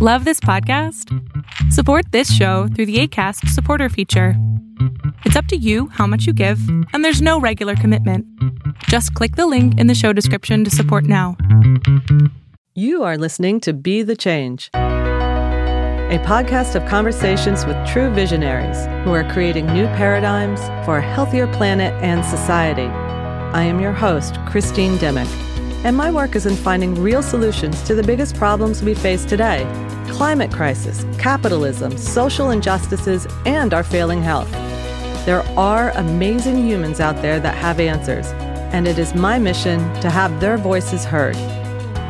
Love this podcast? Support this show through the ACAST supporter feature. It's up to you how much you give, and there's no regular commitment. Just click the link in the show description to support now. You are listening to Be the Change, a podcast of conversations with true visionaries who are creating new paradigms for a healthier planet and society. I am your host, Christine Dimmick, and my work is in finding real solutions to the biggest problems we face today climate crisis, capitalism, social injustices, and our failing health. There are amazing humans out there that have answers, and it is my mission to have their voices heard.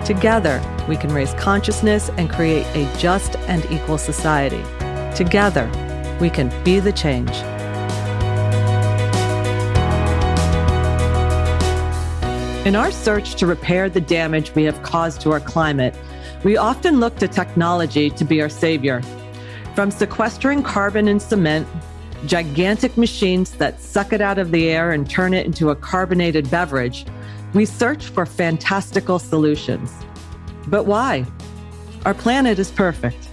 Together, we can raise consciousness and create a just and equal society. Together, we can be the change. In our search to repair the damage we have caused to our climate, we often look to technology to be our savior. From sequestering carbon in cement, gigantic machines that suck it out of the air and turn it into a carbonated beverage, we search for fantastical solutions. But why? Our planet is perfect.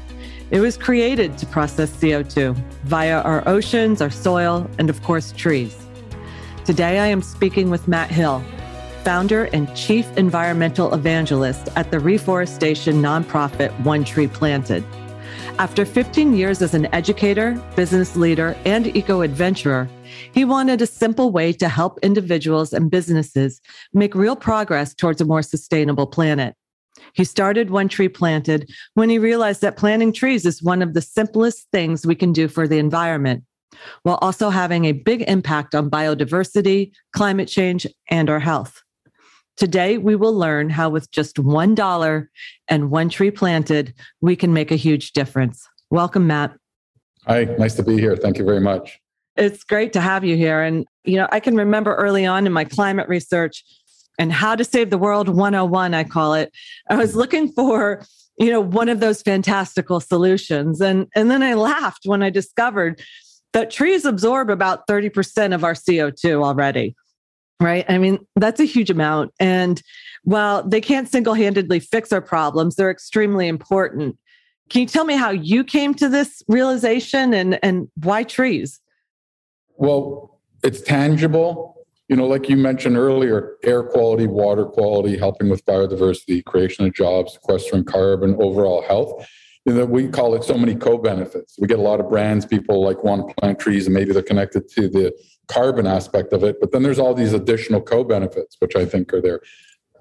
It was created to process CO2 via our oceans, our soil, and of course, trees. Today, I am speaking with Matt Hill, founder and chief environmental evangelist at the reforestation nonprofit One Tree Planted. After 15 years as an educator, business leader, and eco adventurer, he wanted a simple way to help individuals and businesses make real progress towards a more sustainable planet. He started One Tree Planted when he realized that planting trees is one of the simplest things we can do for the environment, while also having a big impact on biodiversity, climate change, and our health. Today, we will learn how, with just $1 and one tree planted, we can make a huge difference. Welcome, Matt. Hi, nice to be here. Thank you very much. It's great to have you here. And, you know, I can remember early on in my climate research and how to save the world 101, I call it, I was looking for you know one of those fantastical solutions and and then i laughed when i discovered that trees absorb about 30% of our co2 already right? I mean, that's a huge amount. And while they can't single handedly fix our problems, they're extremely important. Can you tell me how you came to this realization and, and why trees? Well, it's tangible. You know, like you mentioned earlier, air quality, water quality, helping with biodiversity, creation of jobs, sequestering carbon, overall health. You know, we call it so many co-benefits. We get a lot of brands, people like want to plant trees and maybe they're connected to the carbon aspect of it. But then there's all these additional co-benefits, which I think are there.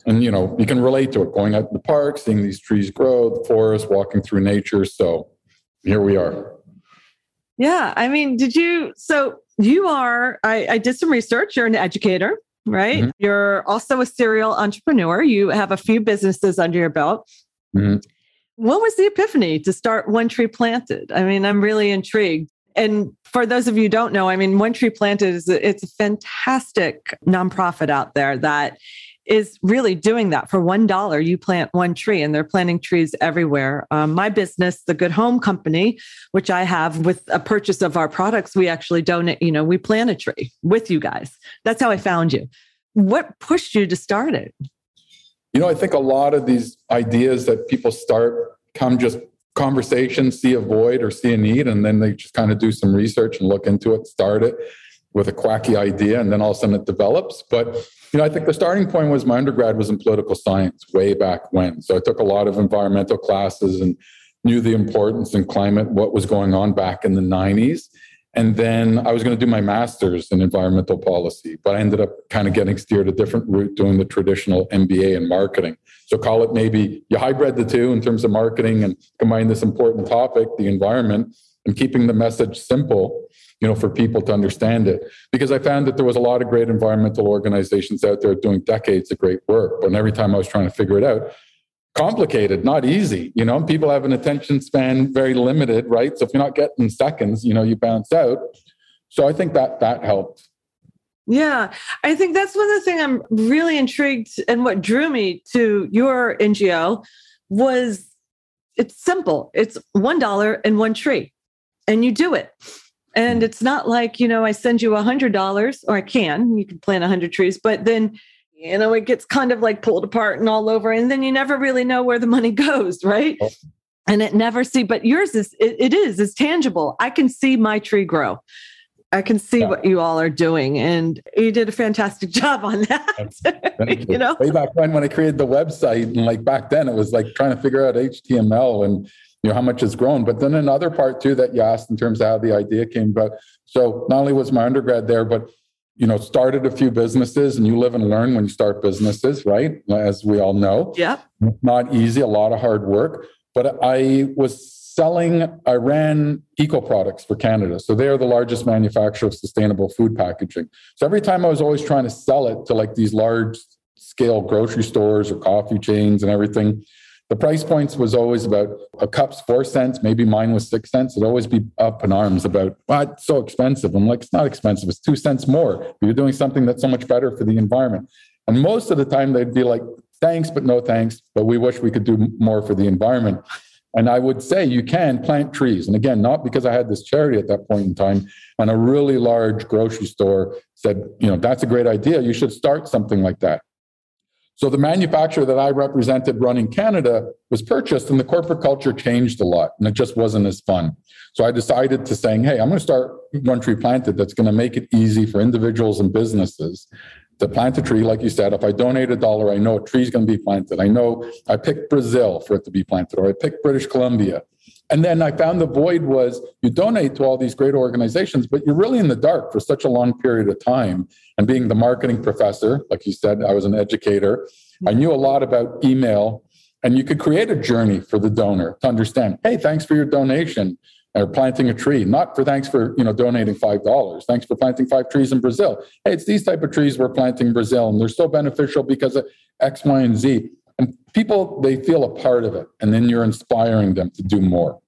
And you know, you can relate to it going out to the park, seeing these trees grow, the forest, walking through nature. So here we are. Yeah. I mean, did you so you are I, I did some research, you're an educator, right? Mm-hmm. You're also a serial entrepreneur. You have a few businesses under your belt. Mm-hmm. What was the epiphany to start One Tree Planted? I mean, I'm really intrigued. And for those of you don't know, I mean, One Tree Planted is a, it's a fantastic nonprofit out there that is really doing that. For one dollar you plant one tree and they're planting trees everywhere. Um, my business the good home company which i have with a purchase of our products we actually donate you know we plant a tree with you guys. That's how i found you. What pushed you to start it you know i think a lot of these ideas that people start come just conversation, see a void or see a need, and then they just kind of do some research and look into it, start it with a quacky idea, and then all of a sudden it develops. But you know, I think the starting point was my undergrad was in political science way back when. So I took a lot of environmental classes and knew the importance in climate, what was going on back in the 90s. And then I was going to do my master's in environmental policy, but I ended up kind of getting steered a different route doing the traditional MBA in marketing. So call it maybe you hybrid the two in terms of marketing and combine this important topic, the environment, and keeping the message simple, you know, for people to understand it. Because I found that there was a lot of great environmental organizations out there doing decades of great work. But every time I was trying to figure it out, complicated, not easy. You know, people have an attention span very limited, right? So if you're not getting seconds, you know, you bounce out. So I think that that helped. Yeah, I think that's one of the things I'm really intrigued and what drew me to your NGO was it's simple. It's one dollar and one tree, and you do it. And hmm. it's not like, you know, I send you a hundred dollars, or I can, you can plant a hundred trees, but then you know, it gets kind of like pulled apart and all over, and then you never really know where the money goes, right? Oh. and it never see but yours is it, it is it's tangible i can see my tree grow i can see yeah. what you all are doing and you did a fantastic job on that you. you know way back when when i created the website and like back then it was like trying to figure out html and you know how much has grown but then another part too that you asked in terms of how the idea came about so not only was my undergrad there but you know started a few businesses and you live and learn when you start businesses right as we all know yeah not easy a lot of hard work but I was selling, I ran eco products for Canada. So they are the largest manufacturer of sustainable food packaging. So every time I was always trying to sell it to like these large scale grocery stores or coffee chains and everything, the price points was always about a cup's four cents, maybe mine was six cents. It'd always be up in arms about, well, it's so expensive. I'm like, it's not expensive, it's two cents more. You're doing something that's so much better for the environment. And most of the time they'd be like, thanks, but no thanks. But we wish we could do more for the environment. And I would say you can plant trees. And again, not because I had this charity at that point in time, and a really large grocery store said, you know, that's a great idea. You should start something like that. So the manufacturer that I represented running Canada was purchased, and the corporate culture changed a lot, and it just wasn't as fun. So I decided to saying, hey, I'm going to start One Tree Planted that's going to make it easy for individuals and businesses to plant a tree, like you said, if I donate a dollar, I know a tree is going to be planted. I know I picked Brazil for it to be planted, or I picked British Columbia. And then I found the void was you donate to all these great organizations, but you're really in the dark for such a long period of time. And being the marketing professor, like you said, I was an educator. I knew a lot about email, and you could create a journey for the donor to understand hey, thanks for your donation or planting a tree not for thanks for you know donating five dollars thanks for planting five trees in brazil. Hey it's these type of trees we're planting in brazil and they're so beneficial because of x y and z. And people they feel a part of it and then you're inspiring them to do more.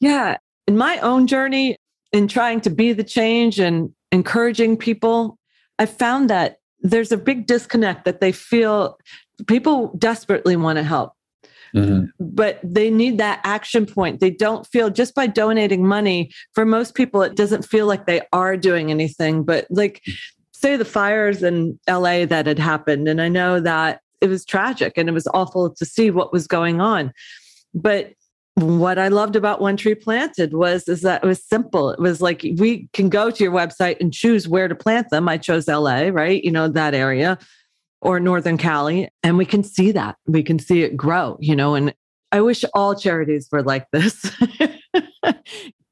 Yeah in my own journey in trying to be the change and encouraging people i found that there's a big disconnect that they feel people desperately want to help Mm-hmm. But they need that action point. They don't feel just by donating money, for most people, it doesn't feel like they are doing anything. But like, say the fires in LA that had happened. And I know that it was tragic and it was awful to see what was going on. But what I loved about One Tree Planted was is that it was simple. It was like we can go to your website and choose where to plant them. I chose LA, right? You know, that area or Northern Cali. And we can see that. We can see it grow, you know, and I wish all charities were like this.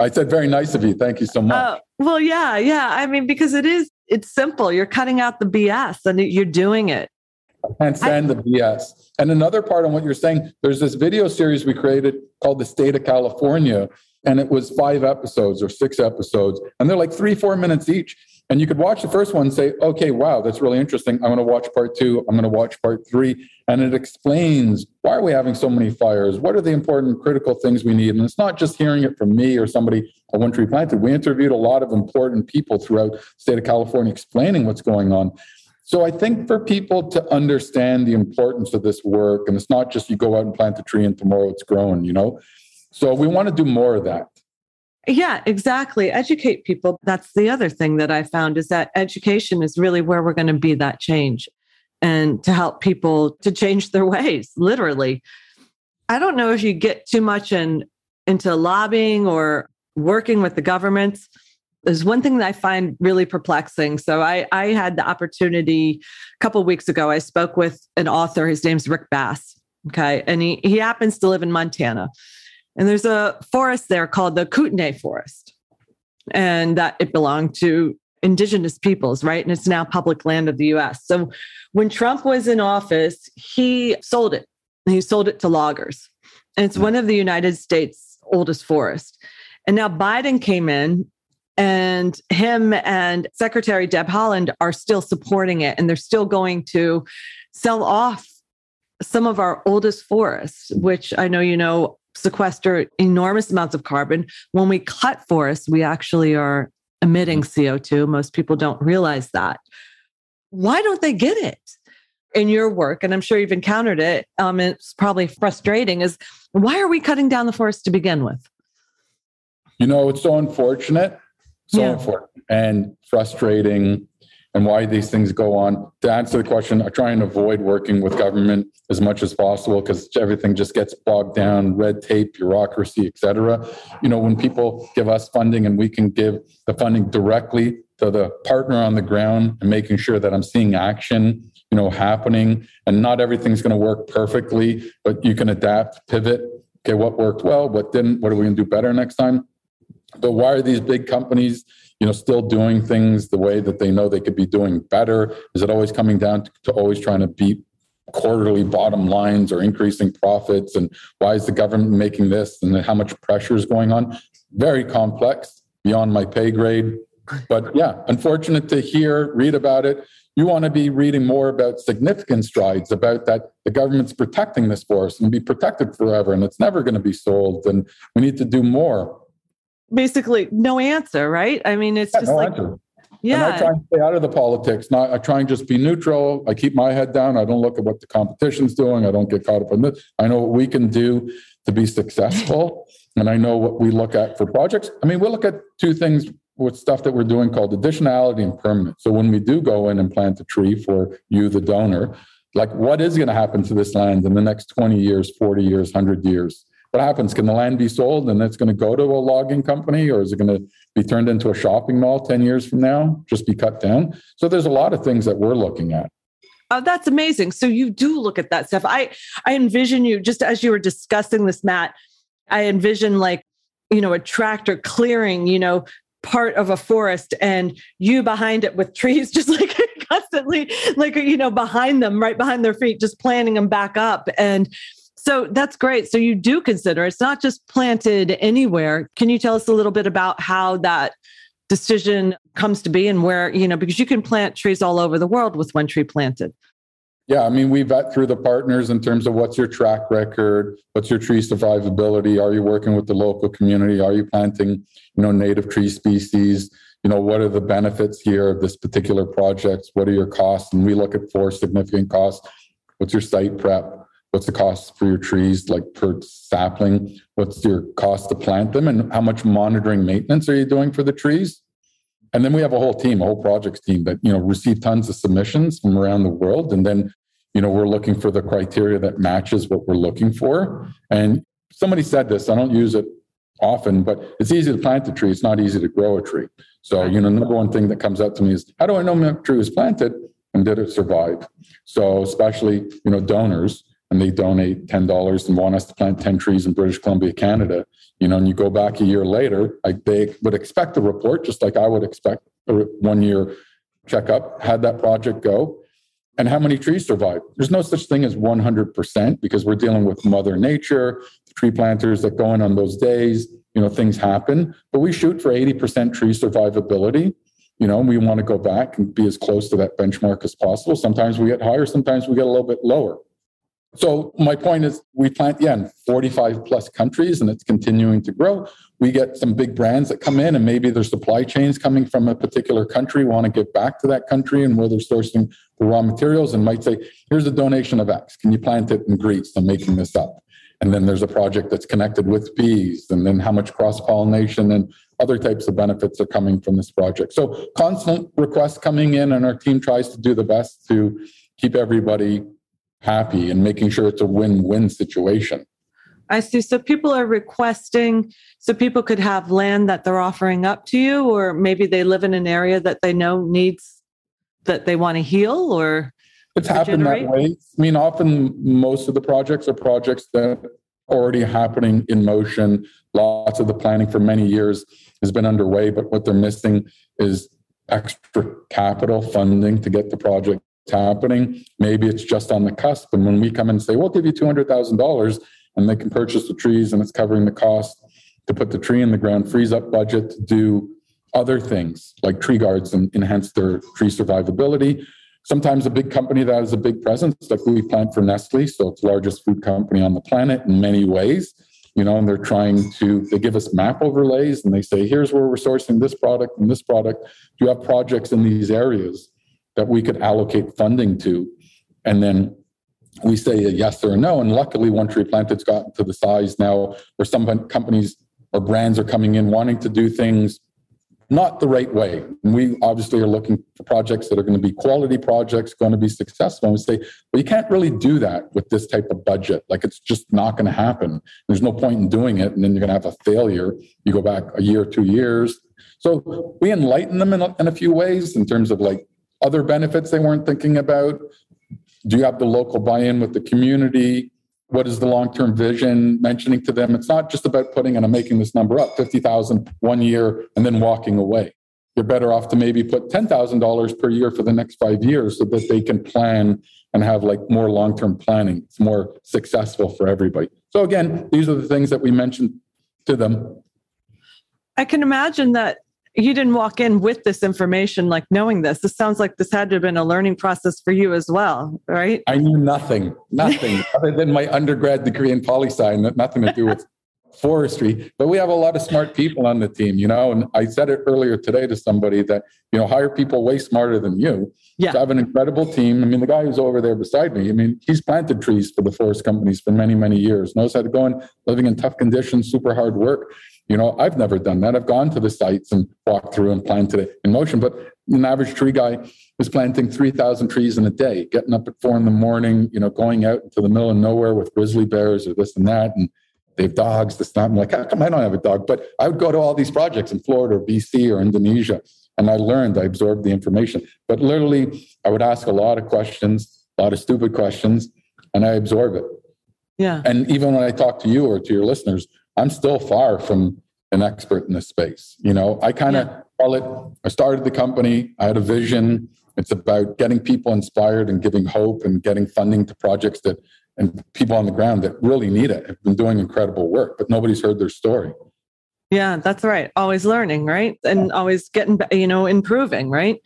I said very nice of you. Thank you so much. Uh, well, yeah, yeah. I mean, because it is, it's simple. You're cutting out the BS and you're doing it. I can't stand I, the BS. And another part on what you're saying, there's this video series we created called The State of California. And it was five episodes or six episodes. And they're like three, four minutes each. And you could watch the first one and say, okay, wow, that's really interesting. I'm going to watch part two. I'm going to watch part three. And it explains why are we having so many fires? What are the important critical things we need? And it's not just hearing it from me or somebody at One Tree Planted. We interviewed a lot of important people throughout the state of California explaining what's going on. So I think for people to understand the importance of this work, and it's not just you go out and plant a tree and tomorrow it's grown, you know? So we want to do more of that. Yeah, exactly. Educate people. That's the other thing that I found is that education is really where we're going to be that change and to help people to change their ways, literally. I don't know if you get too much in into lobbying or working with the governments. There's one thing that I find really perplexing. So I, I had the opportunity a couple weeks ago. I spoke with an author. His name's Rick Bass. Okay. And he, he happens to live in Montana. And there's a forest there called the Kootenai Forest. And that it belonged to indigenous peoples, right? And it's now public land of the US. So when Trump was in office, he sold it. He sold it to loggers. And it's one of the United States' oldest forests. And now Biden came in and him and Secretary Deb Haaland are still supporting it and they're still going to sell off some of our oldest forests, which I know you know sequester enormous amounts of carbon. When we cut forests, we actually are emitting CO2. Most people don't realize that. Why don't they get it? In your work, and I'm sure you've encountered it, um, it's probably frustrating, is why are we cutting down the forest to begin with? You know, it's so unfortunate, so yeah. unfortunate and frustrating. and why these things go on. To answer the question, I try and avoid working with government as much as possible because everything just gets bogged down, red tape, bureaucracy, etc. You know, when people give us funding and we can give the funding directly to the partner on the ground and making sure that I'm seeing action, you know, happening and not everything's going to work perfectly, but you can adapt, pivot. Okay, what worked well, what didn't, what are we going to do better next time? But why are these big companies you know still doing things the way that they know they could be doing better? Is it always coming down to, to always trying to beat quarterly bottom lines or increasing profits? And why is the government making this? And how much pressure is going on? Very complex beyond my pay grade. But yeah unfortunate to hear read about it. You want to be reading more about significant strides about that the government's protecting this forest and be protected forever and it's never going to be sold and we need to do more basically no answer, right? I mean, it's yeah, just no like, answer. yeah. And I try and stay out of the politics. Not, I try and just be neutral. I keep my head down. I don't look at what the competition's doing. I don't get caught up in this. I know what we can do to be successful. and I know what we look at for projects. I mean, we look at two things with stuff that we're doing called additionality and permanence. So when we do go in and plant a tree for you, the donor, like what is going to happen to this land in the next 20 years, 40 years, 100 years? What happens? Can the land be sold and it's going to go to a logging company or is it going to be turned into a shopping mall 10 years from now, just be cut down? So there's a lot of things that we're looking at. Oh, that's amazing. So you do look at that stuff. I I envision you just as you were discussing this, Matt. I envision like you know a tractor clearing, you know, part of a forest, and you behind it with trees, just like constantly, like you know, behind them, right behind their feet, just planting them back up. And so that's great. So you do consider it's not just planted anywhere. Can you tell us a little bit about how that decision comes to be and where, you know, because you can plant trees all over the world with one tree planted? Yeah, I mean, we vet through the partners in terms of what's your track record, what's your tree survivability, are you working with the local community, are you planting, you know, native tree species, you know, what are the benefits here of this particular project, what are your costs, and we look at four significant costs. What's your site prep? What's the cost for your trees like per sapling? What's your cost to plant them and how much monitoring maintenance are you doing for the trees? And then we have a whole team a whole projects team that you know receive tons of submissions from around the world and then you know we're looking for the criteria that matches what we're looking for. And somebody said this i don't use it often but it's easy to plant a tree it's not easy to grow a tree. So you know number one thing that comes up to me is how do i know my tree was planted and did it survive? So especially you know donors and they donate $10 and want us to plant 10 trees in British Columbia, Canada, you know, and you go back a year later, like they would expect a report, just like I would expect a one year checkup. How'd that project go? And how many trees survive? There's no such thing as 100% because we're dealing with Mother Nature, the tree planters that go in on those days, you know, things happen. But we shoot for 80% tree survivability. You know, we want to go back and be as close to that benchmark as possible. Sometimes we get higher, sometimes we get a little bit lower. So my point is we plant, yeah, in 45 plus countries and it's continuing to grow. We get some big brands that come in and maybe their supply chains coming from a particular country want to give back to that country and where they're sourcing the raw materials and might say, here's a donation of X. Can you plant it in Greece? I'm making this up. And then there's a project that's connected with bees and then how much cross pollination and other types of benefits are coming from this project. So constant requests coming in and our team tries to do the best to keep everybody happy and making sure it's a win-win situation. I see. So people are requesting, so people could have land that they're offering up to you, or maybe they live in an area that they know needs that they want to heal, or it's happened that way. I mean, often most of the projects are projects that are already happening in motion. Lots of the planning for many years has been underway, but what they're missing is extra capital funding to get the project happening. Maybe it's just on the cusp. And when we come and say, we'll give you $200,000 and they can purchase the trees and it's covering the cost to put the tree in the ground, frees up budget to do other things like tree guards and enhance their tree survivability. Sometimes a big company that has a big presence, like we plant for Nestle, so it's the largest food company on the planet in many ways, you know, and they're trying to, they give us map overlays and they say, here's where we're sourcing this product and this product. Do you have projects in these areas? That we could allocate funding to. And then we say a yes or a no. And luckily, One Tree Planted's gotten to the size now where some companies or brands are coming in wanting to do things not the right way. And we obviously are looking for projects that are going to be quality projects, going to be successful. And we say, well, you can't really do that with this type of budget. Like it's just not going to happen. There's no point in doing it. And then you're going to have a failure. You go back a year, two years. So we enlighten them in a, in a few ways in terms of like other benefits they weren't thinking about. Do you have the local buy in with the community? what is the long-term vision? Mentioning to them it's not just about putting and i'm making this number up 50000 one year and then walking away. You're better off to maybe put $10000 per year for the next five years so that they can plan and have like more long-term planning. It's more successful for everybody. So again these are the things that we mentioned to them. I can imagine that you didn't walk in with this information like knowing this this sounds like this had to have been a learning process for you as well right i knew nothing nothing other than my undergrad degree in poli sci nothing to do with forestry but we have a lot of smart people on the team you know and i said it earlier today to somebody that you know hire people way smarter than you yeah. So I have an incredible team. I mean, the guy who's over there beside me, I mean, he's planted trees for the forest companies for many, many years, knows how to go in, living in tough conditions, super hard work. You know, I've never done that. I've gone to the sites and walked through and planted it in motion. But an average tree guy is planting 3,000 trees in a day, getting up at four in the morning, you know, going out into the middle of nowhere with grizzly bears or this and that. And they have dogs, this, that. I'm like, how come I don't have a dog? But I would go to all these projects in Florida or BC or Indonesia. And I learned, I absorbed the information. But literally, I would ask a lot of questions, a lot of stupid questions, and I absorb it. Yeah. And even when I talk to you or to your listeners, I'm still far from an expert in this space. You know, I kind of yeah. call it, I started the company, I had a vision. It's about getting people inspired and giving hope and getting funding to projects that and people on the ground that really need it have been doing incredible work, but nobody's heard their story. Yeah, that's right. Always learning, right? And always getting, you know, improving, right?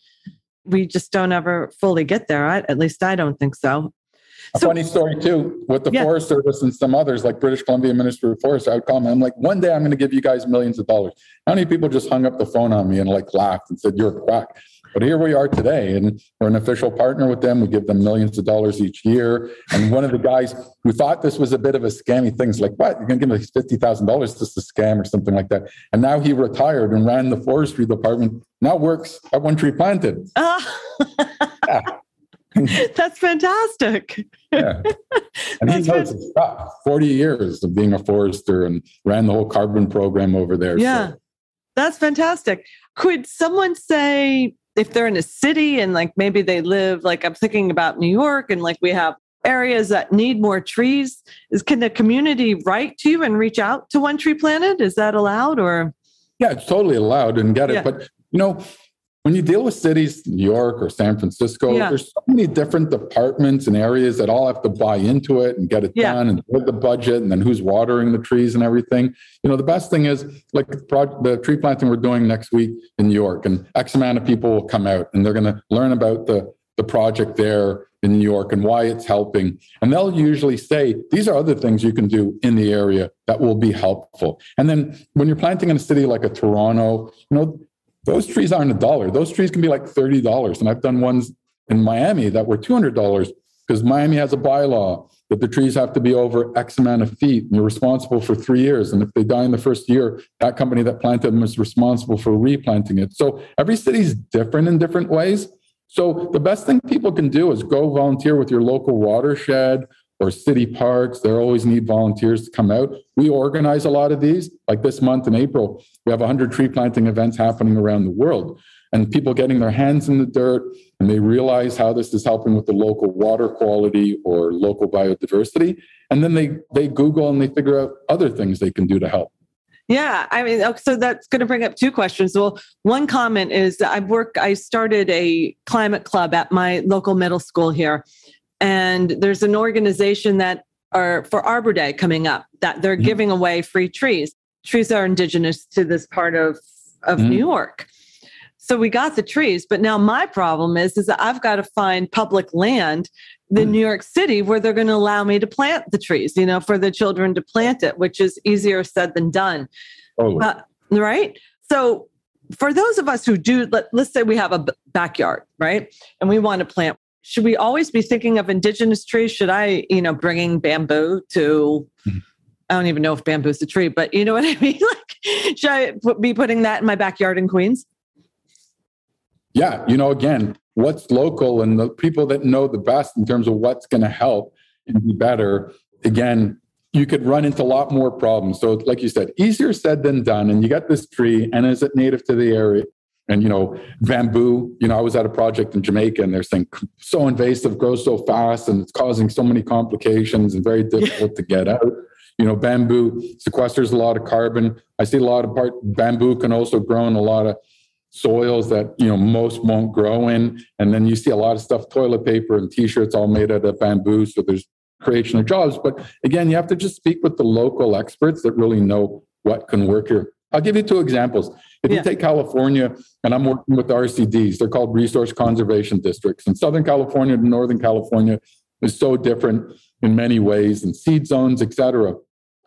We just don't ever fully get there. I, at least I don't think so. A so, funny story too with the yeah. Forest Service and some others, like British Columbia Ministry of Forest. I would call them. I'm like, one day I'm going to give you guys millions of dollars. How many people just hung up the phone on me and like laughed and said, "You're a quack"? But here we are today, and we're an official partner with them. We give them millions of dollars each year. And one of the guys who thought this was a bit of a scammy thing is like, "What? You're going to give me fifty thousand dollars just a scam or something like that?" And now he retired and ran the forestry department. Now works at One Tree Planted. Uh. yeah. That's fantastic. yeah. And he knows his stuff. 40 years of being a forester and ran the whole carbon program over there. Yeah. So. That's fantastic. Could someone say if they're in a city and like maybe they live like I'm thinking about New York and like we have areas that need more trees, is can the community write to you and reach out to One Tree Planted? Is that allowed or yeah, it's totally allowed and get it. Yeah. But you know, when you deal with cities, New York or San Francisco, yeah. there's so many different departments and areas that all have to buy into it and get it yeah. done and with the budget and then who's watering the trees and everything. You know, the best thing is like the, project, the tree planting we're doing next week in New York, and X amount of people will come out and they're going to learn about the the project there in New York and why it's helping. And they'll usually say, these are other things you can do in the area that will be helpful. And then when you're planting in a city like a Toronto, you know, those trees aren't a dollar. Those trees can be like $30. And I've done ones in Miami that were $200 because Miami has a bylaw that the trees have to be over X amount of feet and you're responsible for three years. And if they die in the first year, that company that planted them is responsible for replanting it. So every city is different in different ways. So the best thing people can do is go volunteer with your local watershed or city parks. They always need volunteers to come out. We organize a lot of these. Like this month in April, we have 100 tree planting events happening around the world. And people getting their hands in the dirt and they realize how this is helping with the local water quality or local biodiversity. And then they, they Google and they figure out other things they can do to help. Yeah, I mean, oh, so that's going to bring up two questions. Well, one comment is I work, I started a climate club at my local middle school here, and there's an organization that are for Arbor Day coming up that they're mm-hmm. giving away free trees. Trees are indigenous to this part of, of mm-hmm. New York. So we got the trees, but now my problem is is that I've got to find public land in mm. New York City where they're going to allow me to plant the trees, you know, for the children to plant it, which is easier said than done. Oh. Uh, right? So for those of us who do let, let's say we have a backyard, right? And we want to plant should we always be thinking of indigenous trees? Should I, you know, bringing bamboo to, mm-hmm. I don't even know if bamboo is a tree, but you know what I mean? Like, should I be putting that in my backyard in Queens? yeah, you know, again, what's local and the people that know the best in terms of what's going to help and be better. Again, you could run into a lot more problems. So, like you said, easier said than done. And you got this tree, and is it native to the area? And you know, bamboo. You know, I was at a project in Jamaica, and they're saying so invasive, grows so fast, and it's causing so many complications and very difficult to get out. You know, bamboo sequesters a lot of carbon. I see a lot of part bamboo can also grow in a lot of soils that you know most won't grow in and then you see a lot of stuff toilet paper and t-shirts all made out of bamboo so there's creation of jobs but again you have to just speak with the local experts that really know what can work here i'll give you two examples. If yeah. you take california and i'm working with rcds they're called resource conservation districts. And southern california to northern california is so different in many ways and seed zones et cetera.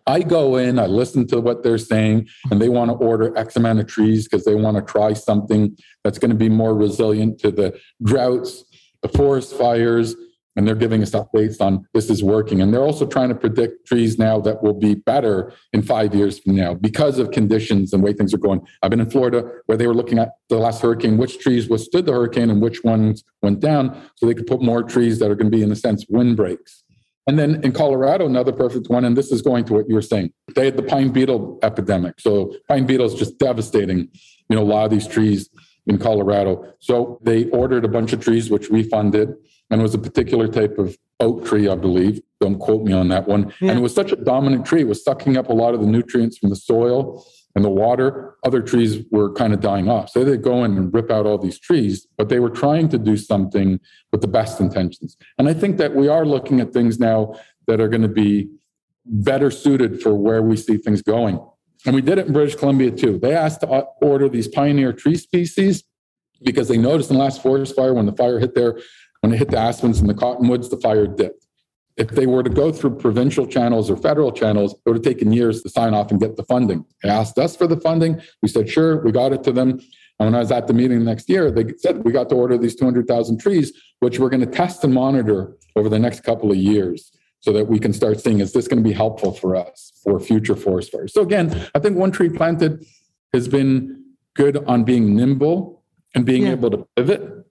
I go in, I listen to what they're saying, and they want to order X amount of trees because they want to try something that's going to be more resilient to the droughts, the forest fires, and they're giving us updates on this is working. And they're also trying to predict trees now that will be better in five years from now because of conditions and way things are going. I've been in Florida where they were looking at the last hurricane, which trees withstood the hurricane and which ones went down, so they could put more trees that are going to be, in a sense, windbreaks. And then in Colorado, another perfect one, and this is going to what you were saying. They had the pine beetle epidemic. So pine beetle is just devastating, you know, a lot of these trees in Colorado. So they ordered a bunch of trees, which we funded, and it was a particular type of oak tree, I believe. Don't quote me on that one. Yeah. And it was such a dominant tree, it was sucking up a lot of the nutrients from the soil and the water, other trees were kind of dying off. So they go in and rip out all these trees, but they were trying to do something with the best intentions. And I think that we are looking at things now that are going to be better suited for where we see things going. And we did it in British Columbia too. They asked to order these pioneer tree species because they noticed in the last forest fire when the fire hit there, when it hit the aspens and the cottonwoods, the fire dipped. If they were to go through provincial channels or federal channels, it would have taken years to sign off and get the funding. They asked us for the funding. We said, sure, we got it to them. And when I was at the meeting next year, they said we got to order these 200,000 trees, which we're going to test and monitor over the next couple of years so that we can start seeing is this going to be helpful for us for future forest fires. So again, I think one tree planted has been good on being nimble and being yeah. able to pivot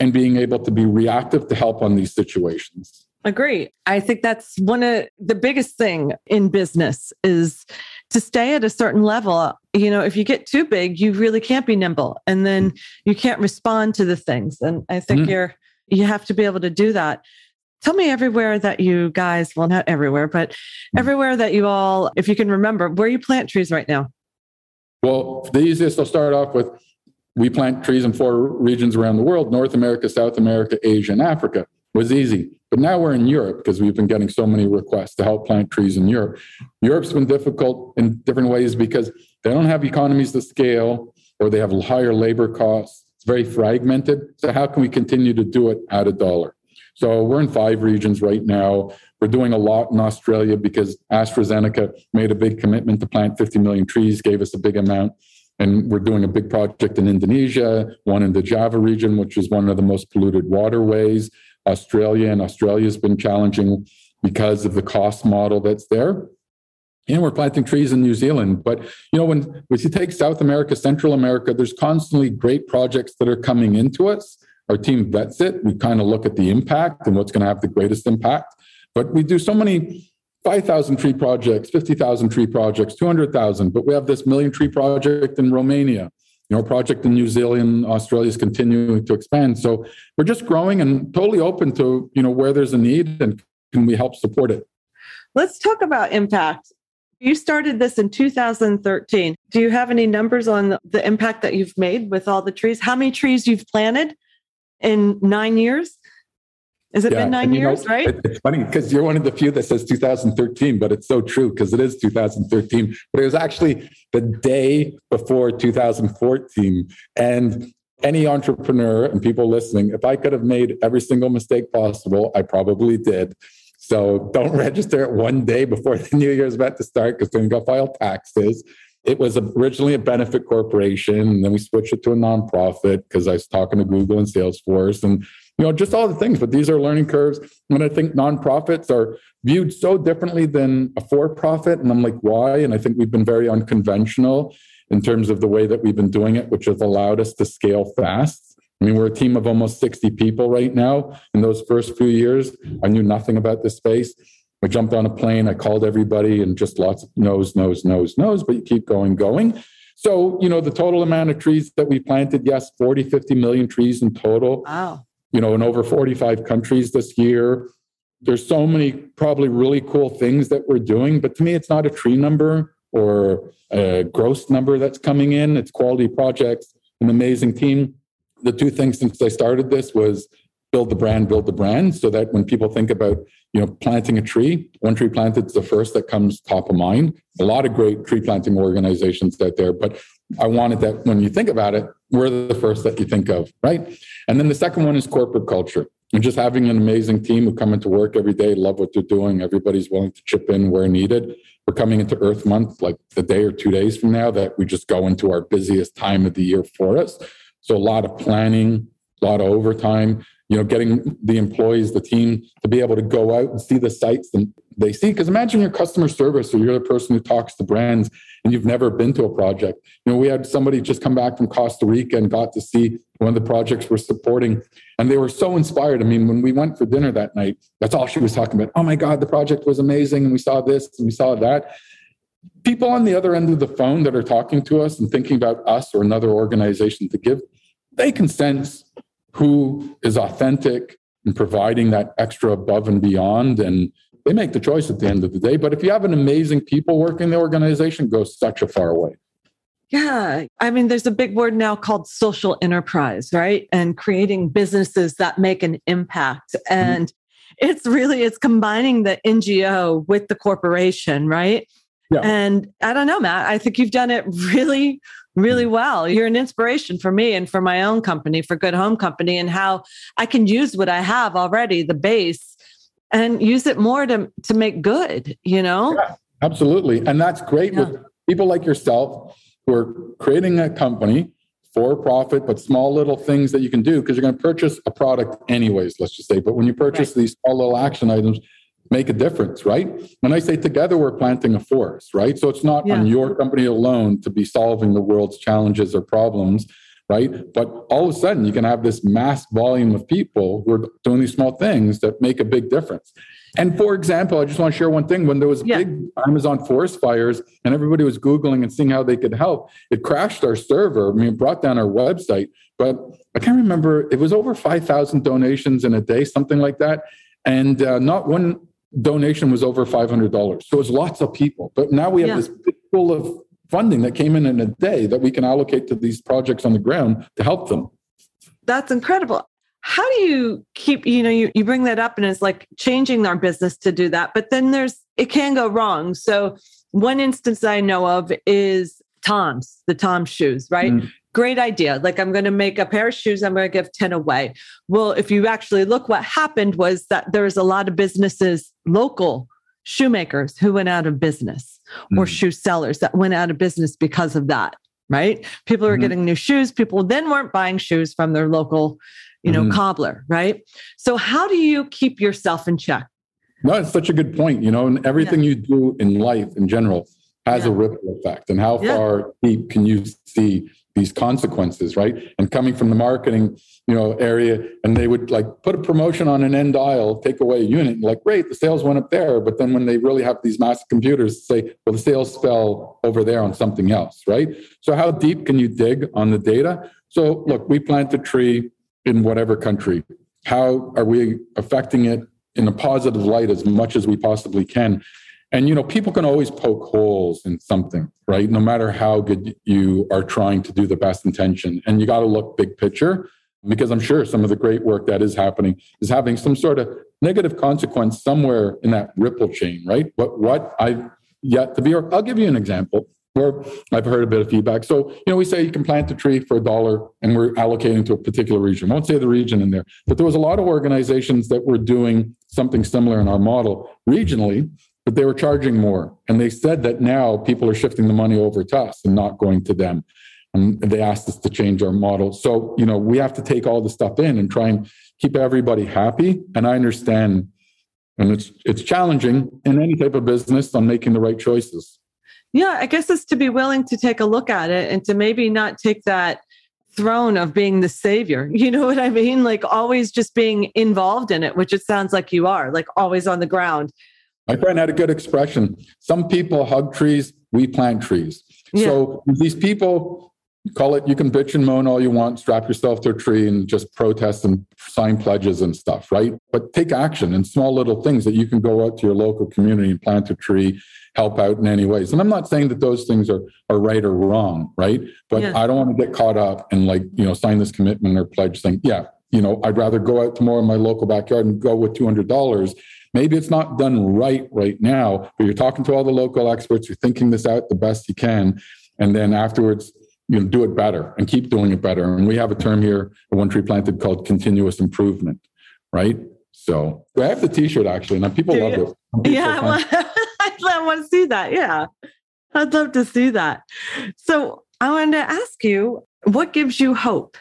and being able to be reactive to help on these situations. Agree. I think that's one of the biggest thing in business is to stay at a certain level. You know, if you get too big, you really can't be nimble and then you can't respond to the things. And I think mm-hmm. you're you have to be able to do that. Tell me everywhere that you guys, well, not everywhere, but mm-hmm. everywhere that you all, if you can remember, where you plant trees right now. Well, the easiest I'll start off with we plant trees in four regions around the world North America, South America, Asia, and Africa. Was easy. But now we're in Europe because we've been getting so many requests to help plant trees in Europe. Europe's been difficult in different ways because they don't have economies to scale or they have higher labor costs. It's very fragmented. So, how can we continue to do it at a dollar? So, we're in five regions right now. We're doing a lot in Australia because AstraZeneca made a big commitment to plant 50 million trees, gave us a big amount. And we're doing a big project in Indonesia, one in the Java region, which is one of the most polluted waterways. Australia, and Australia has been challenging because of the cost model that's there. And we're planting trees in New Zealand. But you know, when, when you take South America, Central America, there's constantly great projects that are coming into us. Our team vets it. We kind of look at the impact and what's going to have the greatest impact. But we do so many 5,000 tree projects, 50,000 tree projects, 200,000. But we have this million tree project in Romania you know, project in New Zealand, Australia is continuing to expand. So we're just growing and totally open to, you know, where there's a need and can we help support it. Let's talk about impact. You started this in 2013. Do you have any numbers on the impact that you've made with all the trees? How many trees you've planted in nine years? Has it yeah, been nine years, know, right? It's funny because you're one of the few that says 2013, but it's so true because it is 2013. But it was actually the day before 2014. And any entrepreneur and people listening, if I could have made every single mistake possible, I probably did. So don't register it one day before the new year's about to start because then you go file taxes. It was originally a benefit corporation, and then we switched it to a nonprofit because I was talking to Google and Salesforce. And you know, just all the things. But these are learning curves. And I think nonprofits are viewed so differently than a for profit. And I'm like, why? And I think we've been very unconventional in terms of the way that we've been doing it, which has allowed us to scale fast. I mean, we're a team of almost 60 people right now. In those first few years, I knew nothing about this space. I jumped on a plane, I called everybody, and just lots of no's, no's, no's, no's, but you keep going, going. So, you know, the total amount of trees that we planted, yes, 40, 50 million trees in total. Wow. You know, in over 45 countries this year. There's so many probably really cool things that we're doing, but to me, it's not a tree number or a gross number that's coming in. It's quality projects, an amazing team. The two things since I started this was build the brand, build the brand, so that when people think about you know planting a tree, one tree planted is the first that comes top of mind. A lot of great tree planting organizations out there, but I wanted that when you think about it, we're the first that you think of, right? And then the second one is corporate culture. And just having an amazing team who come into work every day, love what they're doing. Everybody's willing to chip in where needed. We're coming into Earth Month, like the day or two days from now, that we just go into our busiest time of the year for us. So a lot of planning, a lot of overtime, you know, getting the employees, the team to be able to go out and see the sites and they see. Because imagine your customer service or you're the person who talks to brands and you've never been to a project. You know, we had somebody just come back from Costa Rica and got to see one of the projects we're supporting. And they were so inspired. I mean, when we went for dinner that night, that's all she was talking about. Oh my God, the project was amazing. And we saw this and we saw that. People on the other end of the phone that are talking to us and thinking about us or another organization to give, they can sense who is authentic and providing that extra above and beyond. And they make the choice at the end of the day. But if you have an amazing people working the organization, goes such a far way. Yeah. I mean, there's a big word now called social enterprise, right? And creating businesses that make an impact. Mm-hmm. And mm-hmm. it's really, it's combining the NGO with the corporation, right? Yeah. And I don't know, Matt, I think you've done it really, really well. You're an inspiration for me and for my own company, for Good Home Company, and how I can use what I have already, the base, and use it more to, to make good, you know? Yeah, absolutely. And that's great yeah. with people like yourself who are creating a company for profit, but small little things that you can do because you're going to purchase a product anyways, let's just say. But when you purchase right. these small little action items, make a difference, right? When I say together, we're planting a forest, right? So it's not yeah. on your company alone to be solving the world's challenges or problems, right? But all of a sudden, you can have this mass volume of people who are doing these small things that make a big difference. And for example, I just want to share one thing. When there was yeah. big Amazon forest fires and everybody was Googling and seeing how they could help, it crashed our server. I mean, it brought down our website. But I can't remember, it was over 5,000 donations in a day, something like that. And uh, not one donation was over $500. So it was lots of people. But now we have yeah. this big pool of funding that came in in a day that we can allocate to these projects on the ground to help them. That's incredible. How do you keep, you know, you, you bring that up and it's like changing our business to do that, but then there's, it can go wrong. So one instance I know of is Tom's, the Tom shoes, right? Mm great idea. Like I'm going to make a pair of shoes, I'm going to give 10 away. Well, if you actually look, what happened was that there was a lot of businesses, local shoemakers who went out of business mm. or shoe sellers that went out of business because of that. Right. People were mm-hmm. getting new shoes. People then weren't buying shoes from their local, you know, mm-hmm. cobbler. Right. So how do you keep yourself in check? No, it's such a good point. You know, and everything yeah. you do in life in general has yeah. a ripple effect. And how yeah. far deep can you see these consequences, right? And coming from the marketing, you know, area, and they would like put a promotion on an end aisle, take away a unit, and like, great, the sales went up there. But then when they really have these massive computers, say, well, the sales fell over there on something else, right? So how deep can you dig on the data? So look, we plant a tree in whatever country. How are we affecting it in a positive light as much as we possibly can? And you know, people can always poke holes in something, right? No matter how good you are trying to do the best intention. And you got to look big picture because I'm sure some of the great work that is happening is having some sort of negative consequence somewhere in that ripple chain, right? But what I've yet to be, or I'll give you an example where I've heard a bit of feedback. So, you know, we say you can plant a tree for a dollar and we're allocating to a particular region. Won't say the region in there, but there was a lot of organizations that were doing something similar in our model regionally but they were charging more. And they said that now people are shifting the money over to us and not going to them. And they asked us to change our model. So, you know, we have to take all the stuff in and try and keep everybody happy. And I understand, and it's it's challenging in any type of business on making the right choices. Yeah, I guess it's to be willing to take a look at it and to maybe not take that throne of being the savior. You know what I mean? Like always just being involved in it, which it sounds like you are, like always on the ground. My friend had a good expression. Some people hug trees, we plant trees. Yeah. So these people call it, you can bitch and moan all you want, strap yourself to a tree and just protest and sign pledges and stuff, right? But take action and small little things that you can go out to your local community and plant a tree, help out in any ways. And I'm not saying that those things are, are right or wrong, right? But yeah. I don't want to get caught up and like, you know, sign this commitment or pledge thing. Yeah, you know, I'd rather go out tomorrow in my local backyard and go with $200 Maybe it's not done right right now, but you're talking to all the local experts, you're thinking this out the best you can. And then afterwards, you know, do it better and keep doing it better. And we have a term here at One Tree Planted called continuous improvement, right? So I have the T-shirt actually, and people love it. Yeah, I want to see that. Yeah, I'd love to see that. So I wanted to ask you, what gives you hope?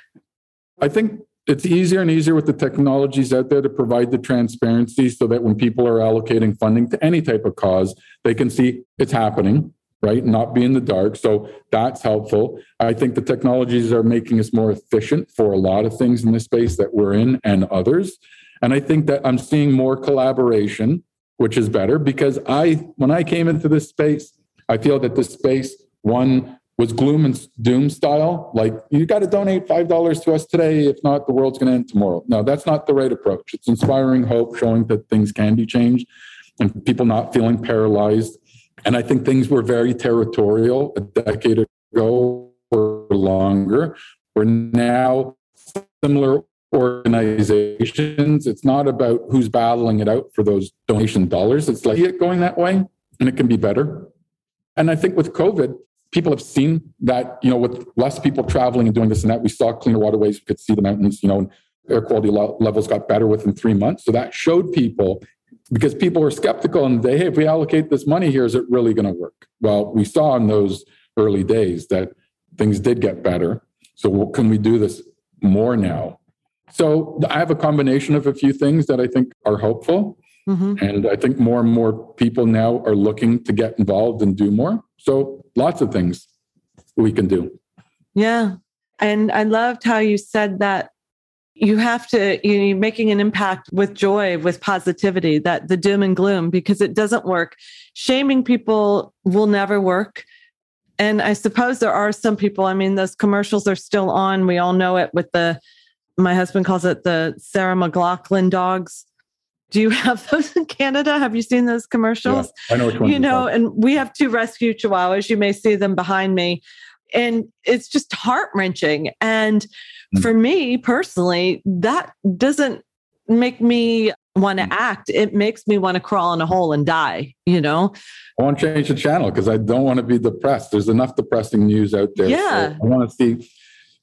I think it's easier and easier with the technologies out there to provide the transparency so that when people are allocating funding to any type of cause, they can see it's happening, right? Not be in the dark. So that's helpful. I think the technologies are making us more efficient for a lot of things in the space that we're in and others. And I think that I'm seeing more collaboration, which is better because I, when I came into this space, I feel that this space, one, was gloom and doom style. Like, you got to donate $5 to us today. If not, the world's going to end tomorrow. No, that's not the right approach. It's inspiring hope, showing that things can be changed and people not feeling paralyzed. And I think things were very territorial a decade ago or longer. We're now similar organizations. It's not about who's battling it out for those donation dollars. It's like it going that way and it can be better. And I think with COVID, people have seen that, you know, with less people traveling and doing this and that, we saw cleaner waterways, we could see the mountains, you know, air quality levels got better within three months. So that showed people because people were skeptical and they, hey, if we allocate this money here, is it really going to work? Well, we saw in those early days that things did get better. So can we do this more now? So I have a combination of a few things that I think are hopeful. Mm-hmm. And I think more and more people now are looking to get involved and do more. So lots of things we can do. Yeah. And I loved how you said that you have to you're making an impact with joy with positivity that the doom and gloom because it doesn't work shaming people will never work and i suppose there are some people i mean those commercials are still on we all know it with the my husband calls it the sarah mclachlan dogs do you have those in Canada? Have you seen those commercials? Yeah, I know which one. You know, and we have two rescue chihuahuas. You may see them behind me. And it's just heart wrenching. And mm. for me personally, that doesn't make me want to mm. act. It makes me want to crawl in a hole and die, you know? I want to change the channel because I don't want to be depressed. There's enough depressing news out there. Yeah. So I want to see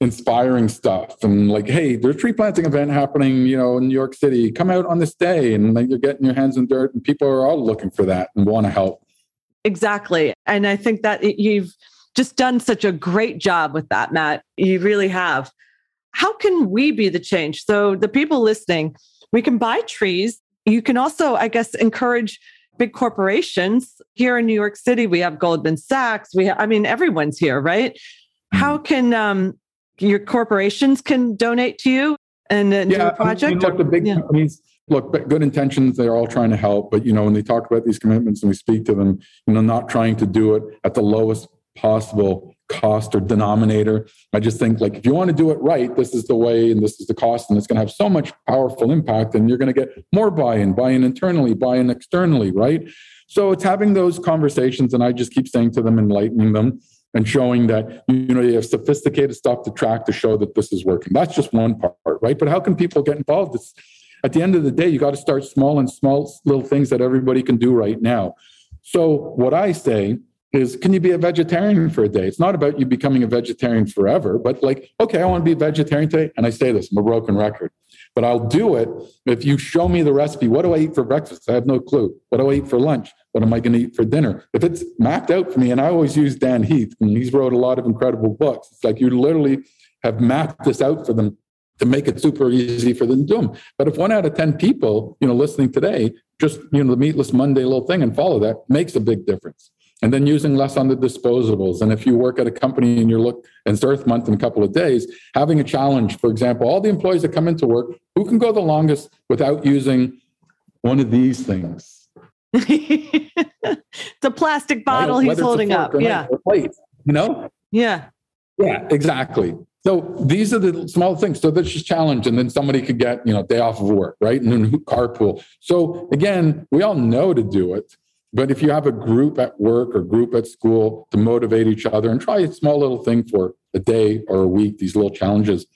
inspiring stuff and like, hey, there's a tree planting event happening, you know, in New York City. Come out on this day and like you're getting your hands in dirt and people are all looking for that and want to help. Exactly. And I think that you've just done such a great job with that, Matt. You really have. How can we be the change? So the people listening, we can buy trees. You can also, I guess, encourage big corporations. Here in New York City, we have Goldman Sachs. We have, I mean, everyone's here, right? How mm. can um, your corporations can donate to you and, and yeah, do a project? I mean, look, the big yeah. companies, look, good intentions, they're all trying to help. But, you know, when they talk about these commitments and we speak to them, you know, not trying to do it at the lowest possible cost or denominator. I just think like if you want to do it right, this is the way and this is the cost, and it's going to have so much powerful impact, and you're going to get more buy-in, buy-in internally, buy-in externally, right? So it's having those conversations, and I just keep saying to them, enlightening them, and showing that you know you have sophisticated stuff to track to show that this is working. That's just one part, right? But how can people get involved? It's, at the end of the day, you got to start small and small little things that everybody can do right now. So what I say is, can you be a vegetarian for a day? It's not about you becoming a vegetarian forever, but like, okay, I want to be a vegetarian today, and I say this, I'm a broken record but I'll do it if you show me the recipe. What do I eat for breakfast? I have no clue. What do I eat for lunch? What am I going to eat for dinner? If it's mapped out for me, and I always use Dan Heath, and he's wrote a lot of incredible books. It's like you literally have mapped this out for them to make it super easy for them to do them. But if one out of 10 people, you know, listening today, just, you know, the meatless Monday little thing and follow that makes a big difference. and then using less on the disposables. And if you work at a company and you're look and it's Earth Month in a couple of days, having a challenge, for example, all the employees that come into work, who can go the longest without using one of these things? It's a plastic bottle right? he's holding up. Yeah. Plate, you know? Yeah. Yeah, exactly. So these are the small things. So that's just challenge. And then somebody could get, you know, day off of work, right? And then carpool. So again, we all know to do it. But if you have a group at work or group at school to motivate each other and try a small little thing for a day or a week, these little challenges,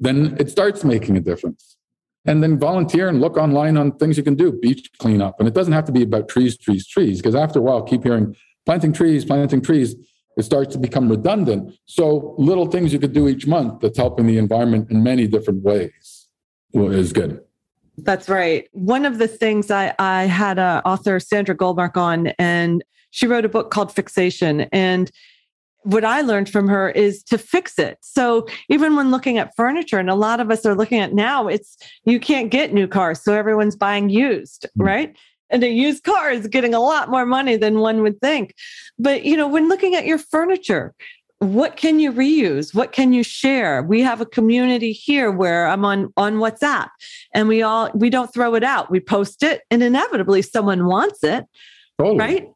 then it starts making a difference. And then volunteer and look online on things you can do, beach cleanup. And it doesn't have to be about trees, trees, trees, because after a while, keep hearing planting trees, planting trees it starts to become redundant. So little things you could do each month that's helping the environment in many different ways is good. That's right. One of the things I, I had a author Sandra Goldmark on, and she wrote a book called Fixation. And what I learned from her is to fix it. So even when looking at furniture, and a lot of us are looking at now, it's you can't get new cars, so everyone's buying used, mm-hmm. right? and a used car is getting a lot more money than one would think. But, you know, when looking at your furniture, what can you reuse what can you share we have a community here where i'm on on whatsapp and we all we don't throw it out we post it and inevitably someone wants it totally. right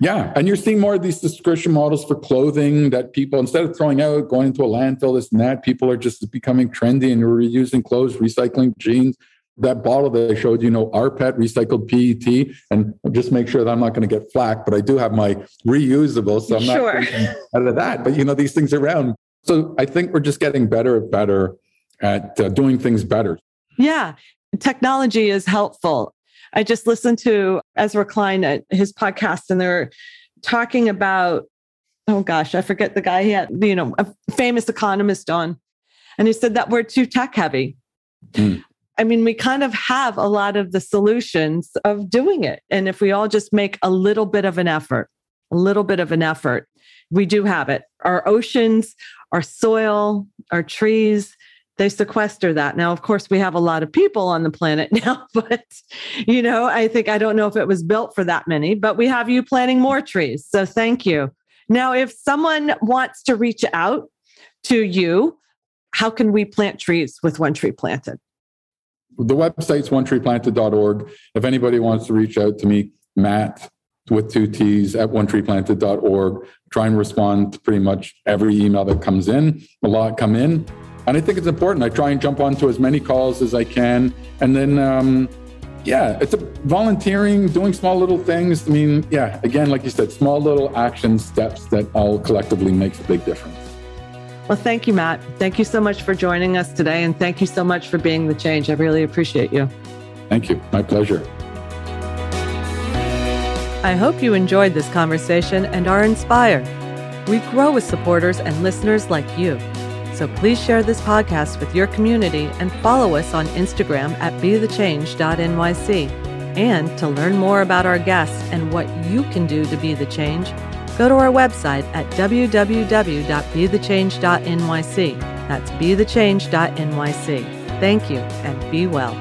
yeah and you're seeing more of these subscription models for clothing that people instead of throwing out going into a landfill this and that people are just becoming trendy and reusing clothes recycling jeans that bottle that I showed you, know, rPET recycled PET, and just make sure that I'm not going to get flack, but I do have my reusable, so I'm sure. not out of that. But you know, these things around. So I think we're just getting better and better at uh, doing things better. Yeah, technology is helpful. I just listened to Ezra Klein at his podcast, and they're talking about, oh gosh, I forget the guy he had, you know, a famous economist on, and he said that we're too tech heavy. Mm. I mean, we kind of have a lot of the solutions of doing it. And if we all just make a little bit of an effort, a little bit of an effort, we do have it. Our oceans, our soil, our trees, they sequester that. Now, of course, we have a lot of people on the planet now, but you know, I think I don't know if it was built for that many, but we have you planting more trees. So thank you. Now, if someone wants to reach out to you, how can we plant trees with one tree planted? the website's onetreeplanted.org. If anybody wants to reach out to me, Matt with two T's at onetreeplanted.org. Try and respond to pretty much every email that comes in. A lot come in. And I think it's important. I try and jump onto as many calls as I can. And then, um, yeah, it's a volunteering, doing small little things. I mean, yeah, again, like you said, small little action steps that all collectively makes a big difference. Well, thank you, Matt. Thank you so much for joining us today. And thank you so much for being the change. I really appreciate you. Thank you. My pleasure. I hope you enjoyed this conversation and are inspired. We grow with supporters and listeners like you. So please share this podcast with your community and follow us on Instagram at bethechange.nyc. And to learn more about our guests and what you can do to be the change, Go to our website at www.bethechange.nyc. That's bethechange.nyc. Thank you and be well.